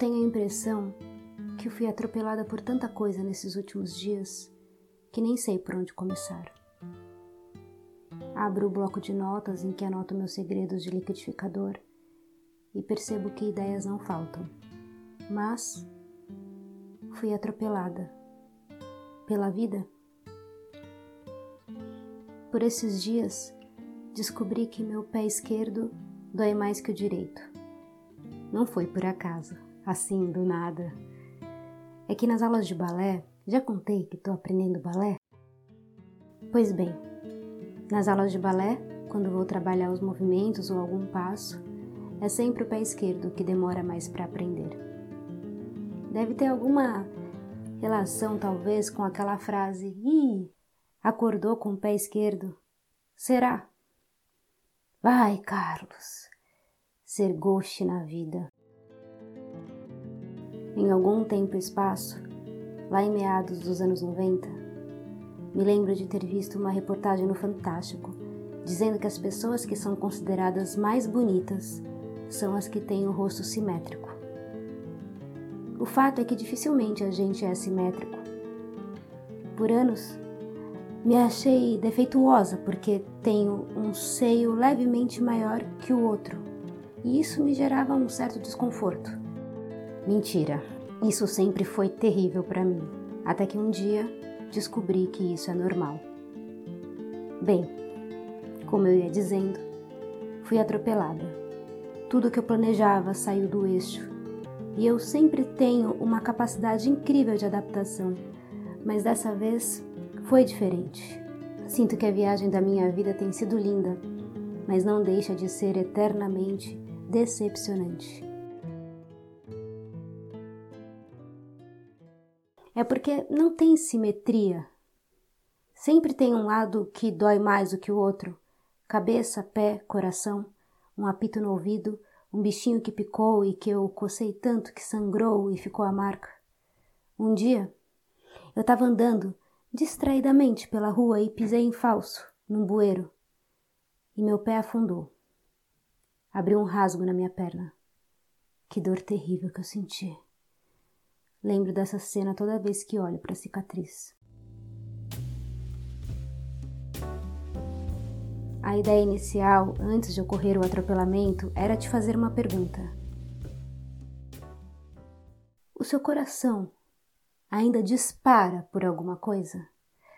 tenho a impressão que fui atropelada por tanta coisa nesses últimos dias que nem sei por onde começar. Abro o bloco de notas em que anoto meus segredos de liquidificador e percebo que ideias não faltam. Mas fui atropelada pela vida. Por esses dias, descobri que meu pé esquerdo dói mais que o direito. Não foi por acaso, assim do nada. É que nas aulas de balé, já contei que estou aprendendo balé? Pois bem, nas aulas de balé, quando vou trabalhar os movimentos ou algum passo, é sempre o pé esquerdo que demora mais para aprender. Deve ter alguma relação, talvez, com aquela frase: Ih, acordou com o pé esquerdo. Será? Vai, Carlos, ser goste na vida. Em algum tempo e espaço, lá em meados dos anos 90, me lembro de ter visto uma reportagem no Fantástico dizendo que as pessoas que são consideradas mais bonitas são as que têm o rosto simétrico. O fato é que dificilmente a gente é simétrico. Por anos, me achei defeituosa porque tenho um seio levemente maior que o outro, e isso me gerava um certo desconforto. Mentira, isso sempre foi terrível para mim, até que um dia descobri que isso é normal. Bem, como eu ia dizendo, fui atropelada. Tudo que eu planejava saiu do eixo, e eu sempre tenho uma capacidade incrível de adaptação, mas dessa vez foi diferente. Sinto que a viagem da minha vida tem sido linda, mas não deixa de ser eternamente decepcionante. É porque não tem simetria. Sempre tem um lado que dói mais do que o outro: cabeça, pé, coração, um apito no ouvido, um bichinho que picou e que eu cocei tanto que sangrou e ficou a marca. Um dia, eu estava andando distraidamente pela rua e pisei em falso, num bueiro, e meu pé afundou. Abriu um rasgo na minha perna. Que dor terrível que eu senti. Lembro dessa cena toda vez que olho para a cicatriz. A ideia inicial, antes de ocorrer o atropelamento, era te fazer uma pergunta. O seu coração ainda dispara por alguma coisa?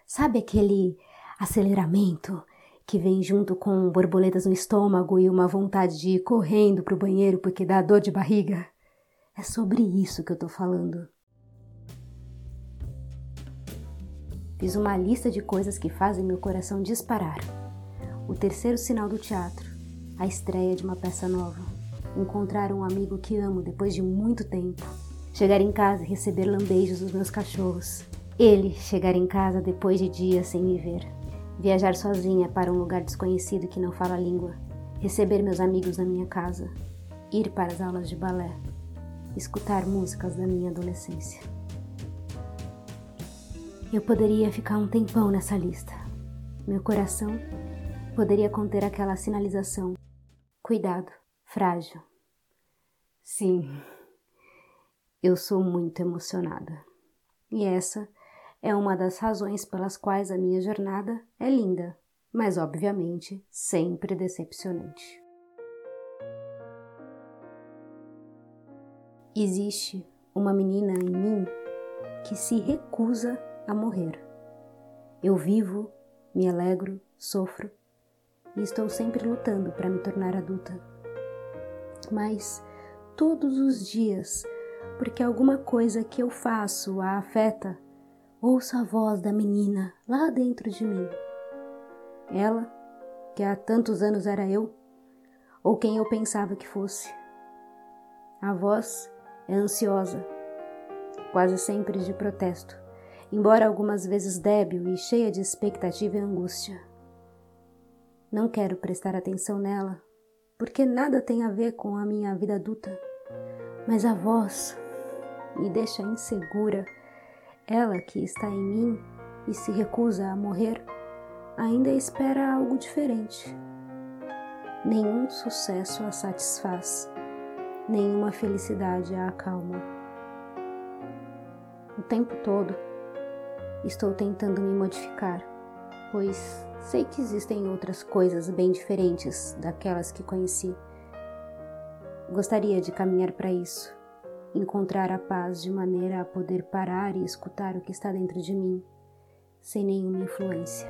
Sabe aquele aceleramento que vem junto com borboletas no estômago e uma vontade de ir correndo para o banheiro porque dá dor de barriga? É sobre isso que eu tô falando. Fiz uma lista de coisas que fazem meu coração disparar. O terceiro sinal do teatro, a estreia de uma peça nova, encontrar um amigo que amo depois de muito tempo, Chegar em casa e receber lambejos dos meus cachorros. Ele chegar em casa depois de dias sem me ver. Viajar sozinha para um lugar desconhecido que não fala a língua. Receber meus amigos na minha casa. Ir para as aulas de balé. Escutar músicas da minha adolescência. Eu poderia ficar um tempão nessa lista. Meu coração poderia conter aquela sinalização. Cuidado, frágil. Sim, eu sou muito emocionada. E essa é uma das razões pelas quais a minha jornada é linda, mas obviamente sempre decepcionante. Existe uma menina em mim que se recusa a morrer. Eu vivo, me alegro, sofro e estou sempre lutando para me tornar adulta. Mas todos os dias porque alguma coisa que eu faço a afeta, ouço a voz da menina lá dentro de mim. Ela, que há tantos anos era eu, ou quem eu pensava que fosse. A voz é ansiosa, quase sempre de protesto, embora algumas vezes débil e cheia de expectativa e angústia. Não quero prestar atenção nela, porque nada tem a ver com a minha vida adulta, mas a voz me deixa insegura. Ela que está em mim e se recusa a morrer, ainda espera algo diferente. Nenhum sucesso a satisfaz. nenhuma felicidade a acalma. O tempo todo estou tentando me modificar, pois sei que existem outras coisas bem diferentes daquelas que conheci. Gostaria de caminhar para isso, encontrar a paz de maneira a poder parar e escutar o que está dentro de mim, sem nenhuma influência.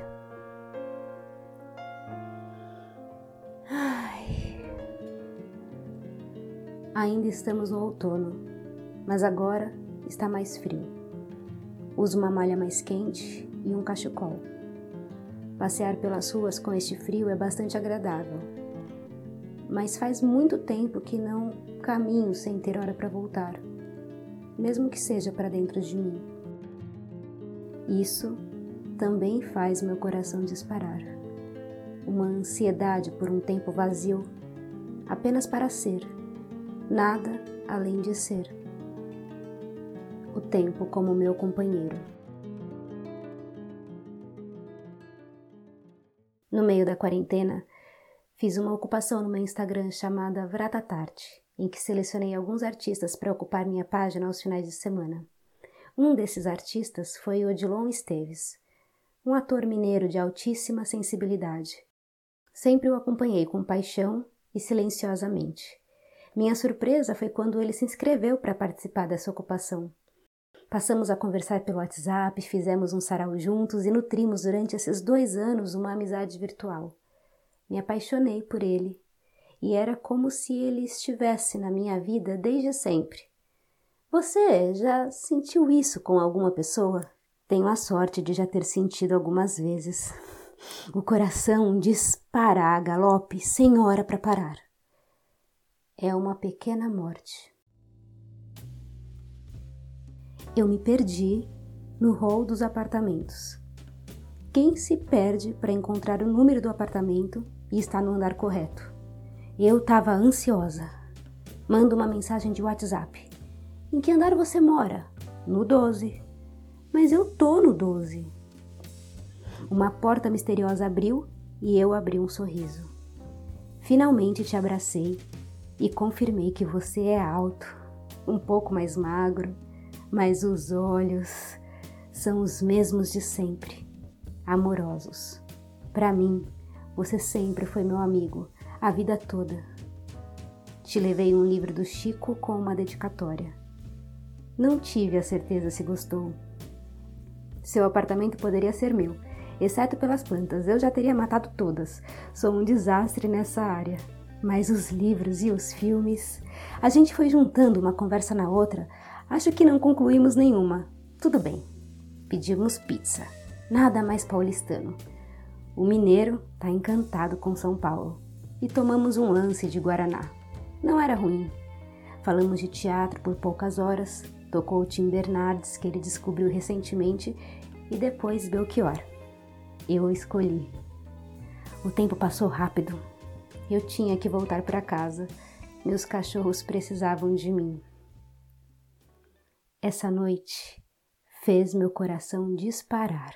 Ai. Ainda estamos no outono, mas agora está mais frio. Uso uma malha mais quente e um cachecol. Passear pelas ruas com este frio é bastante agradável, mas faz muito tempo que não caminho sem ter hora para voltar, mesmo que seja para dentro de mim. Isso também faz meu coração disparar. Uma ansiedade por um tempo vazio, apenas para ser, nada além de ser. Tempo como meu companheiro. No meio da quarentena, Fiz uma ocupação no meu Instagram chamada Vratatarte, em que selecionei alguns artistas para ocupar minha página aos finais de semana. Um desses artistas foi Odilon Esteves, um ator mineiro de altíssima sensibilidade. Sempre o acompanhei com paixão e silenciosamente. Minha surpresa foi quando ele se inscreveu para participar dessa ocupação. Passamos a conversar pelo WhatsApp, fizemos um sarau juntos e nutrimos durante esses dois anos uma amizade virtual. Me apaixonei por ele e era como se ele estivesse na minha vida desde sempre. Você já sentiu isso com alguma pessoa? Tenho a sorte de já ter sentido algumas vezes. O coração dispara a galope sem hora para parar. É uma pequena morte. Eu me perdi no hall dos apartamentos. Quem se perde para encontrar o número do apartamento e está no andar correto? Eu estava ansiosa. Mando uma mensagem de WhatsApp. Em que andar você mora? No 12. Mas eu tô no 12. Uma porta misteriosa abriu e eu abri um sorriso. Finalmente te abracei e confirmei que você é alto, um pouco mais magro, mas os olhos são os mesmos de sempre amorosos. Para mim, você sempre foi meu amigo, a vida toda. Te levei um livro do Chico com uma dedicatória. Não tive a certeza se gostou. Seu apartamento poderia ser meu, exceto pelas plantas, eu já teria matado todas. Sou um desastre nessa área. Mas os livros e os filmes. A gente foi juntando uma conversa na outra. Acho que não concluímos nenhuma. Tudo bem. Pedimos pizza nada mais paulistano. O mineiro está encantado com São Paulo e tomamos um lance de Guaraná. Não era ruim. Falamos de teatro por poucas horas, tocou Tim Bernardes, que ele descobriu recentemente, e depois Belchior. Eu escolhi. O tempo passou rápido. Eu tinha que voltar para casa. Meus cachorros precisavam de mim. Essa noite fez meu coração disparar.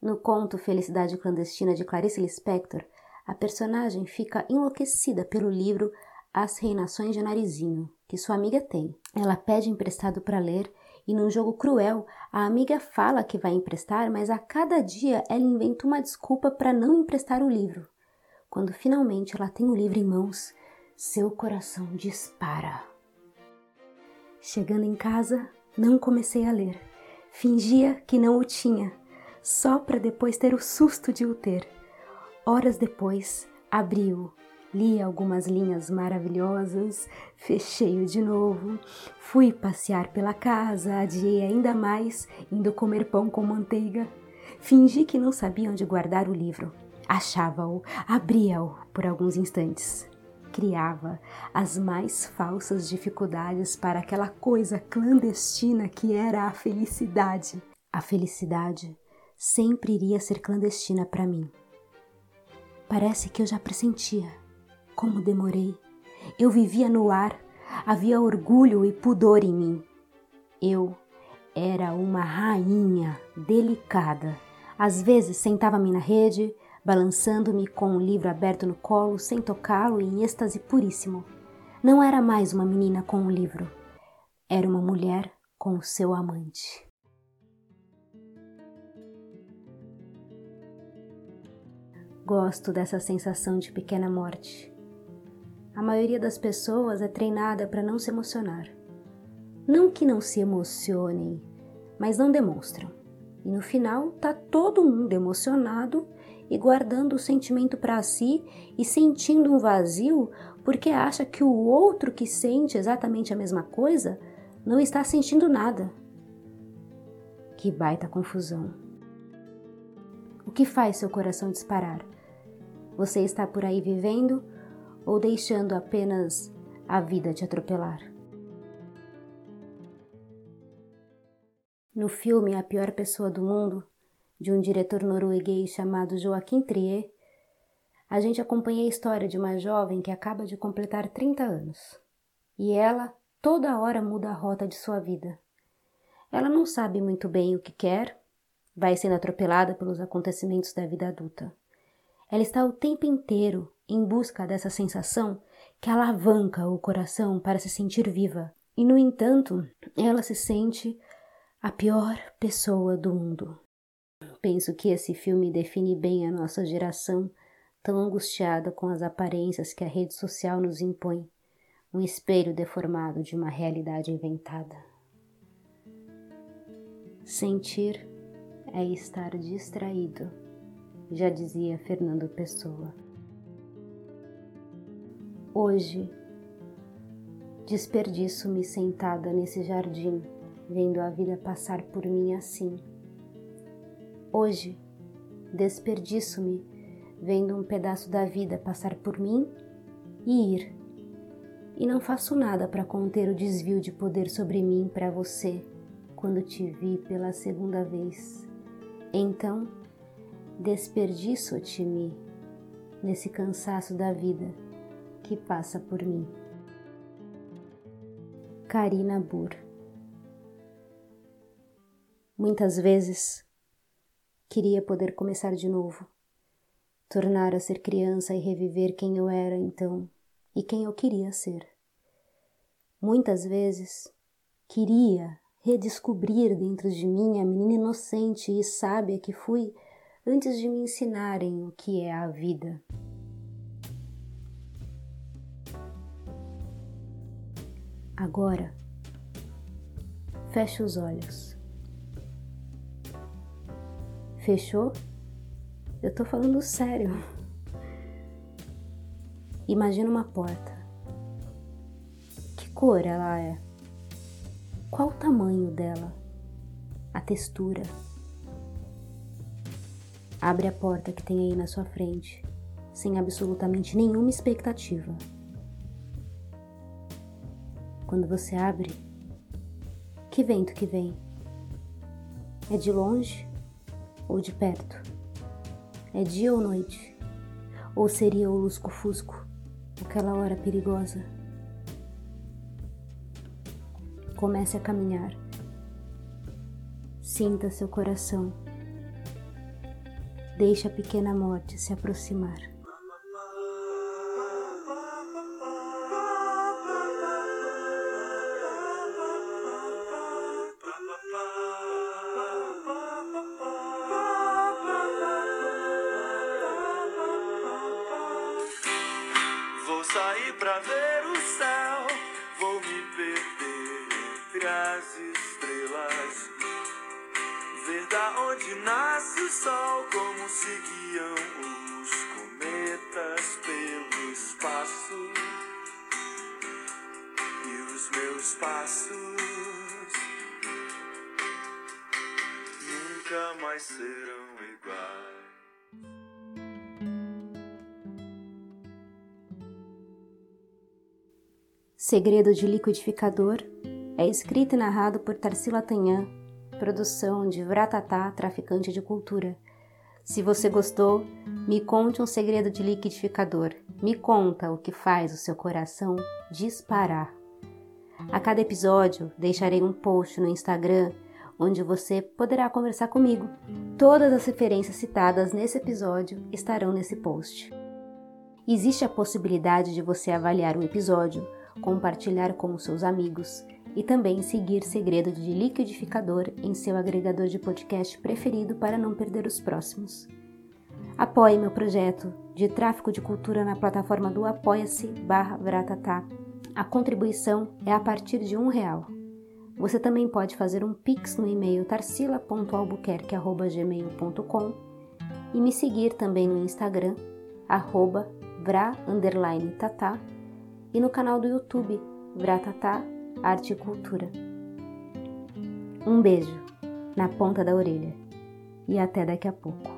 No conto Felicidade Clandestina de Clarice Lispector, a personagem fica enlouquecida pelo livro As Reinações de Narizinho, que sua amiga tem. Ela pede emprestado para ler e, num jogo cruel, a amiga fala que vai emprestar, mas a cada dia ela inventa uma desculpa para não emprestar o livro. Quando finalmente ela tem o livro em mãos, seu coração dispara. Chegando em casa, não comecei a ler. Fingia que não o tinha só para depois ter o susto de o ter. Horas depois, abri-o, li algumas linhas maravilhosas, fechei-o de novo, fui passear pela casa, adiei ainda mais, indo comer pão com manteiga. Fingi que não sabia onde guardar o livro. Achava-o, abria-o por alguns instantes. Criava as mais falsas dificuldades para aquela coisa clandestina que era a felicidade. A felicidade sempre iria ser clandestina para mim. Parece que eu já pressentia. Como demorei. Eu vivia no ar, havia orgulho e pudor em mim. Eu era uma rainha delicada. Às vezes sentava-me na rede, balançando-me com o livro aberto no colo, sem tocá-lo, em êxtase puríssimo. Não era mais uma menina com um livro, era uma mulher com o seu amante. Gosto dessa sensação de pequena morte. A maioria das pessoas é treinada para não se emocionar. Não que não se emocionem, mas não demonstram. E no final tá todo mundo emocionado e guardando o sentimento para si e sentindo um vazio porque acha que o outro que sente exatamente a mesma coisa não está sentindo nada. Que baita confusão. O que faz seu coração disparar? Você está por aí vivendo ou deixando apenas a vida te atropelar? No filme A Pior Pessoa do Mundo, de um diretor norueguês chamado Joaquim Trier, a gente acompanha a história de uma jovem que acaba de completar 30 anos. E ela toda hora muda a rota de sua vida. Ela não sabe muito bem o que quer, vai sendo atropelada pelos acontecimentos da vida adulta. Ela está o tempo inteiro em busca dessa sensação que alavanca o coração para se sentir viva. E, no entanto, ela se sente a pior pessoa do mundo. Penso que esse filme define bem a nossa geração, tão angustiada com as aparências que a rede social nos impõe um espelho deformado de uma realidade inventada. Sentir é estar distraído, já dizia Fernando Pessoa. Hoje, desperdiço-me sentada nesse jardim vendo a vida passar por mim assim. Hoje, desperdiço-me vendo um pedaço da vida passar por mim e ir. E não faço nada para conter o desvio de poder sobre mim para você quando te vi pela segunda vez. Então, desperdiço-te-me nesse cansaço da vida que passa por mim. Karina Burr Muitas vezes queria poder começar de novo, tornar a ser criança e reviver quem eu era então e quem eu queria ser. Muitas vezes queria redescobrir dentro de mim a menina inocente e sábia que fui antes de me ensinarem o que é a vida. Agora, feche os olhos Fechou? Eu tô falando sério. Imagina uma porta. Que cor ela é? Qual o tamanho dela? A textura? Abre a porta que tem aí na sua frente, sem absolutamente nenhuma expectativa. Quando você abre, que vento que vem? É de longe ou de perto? É dia ou noite? Ou seria o lusco-fusco, aquela hora perigosa? Comece a caminhar. Sinta seu coração. Deixe a pequena morte se aproximar. Pra ver o céu, vou me perder entre as estrelas. Ver da onde nasce o sol, como se guiam os cometas pelo espaço. E os meus passos nunca mais serão Segredo de Liquidificador é escrito e narrado por Tarsila Tanhan, produção de Vratatá, traficante de cultura. Se você gostou, me conte um segredo de liquidificador. Me conta o que faz o seu coração disparar. A cada episódio deixarei um post no Instagram onde você poderá conversar comigo. Todas as referências citadas nesse episódio estarão nesse post. Existe a possibilidade de você avaliar o episódio, compartilhar com seus amigos e também seguir Segredo de Liquidificador em seu agregador de podcast preferido para não perder os próximos. Apoie meu projeto de tráfico de cultura na plataforma do apoia-se barra Vratatá. A contribuição é a partir de um real. Você também pode fazer um pix no e-mail tarsila.albuquerque.gmail.com e me seguir também no Instagram, arroba vra, e no canal do YouTube, Vratatá Arte e Cultura. Um beijo na ponta da orelha e até daqui a pouco.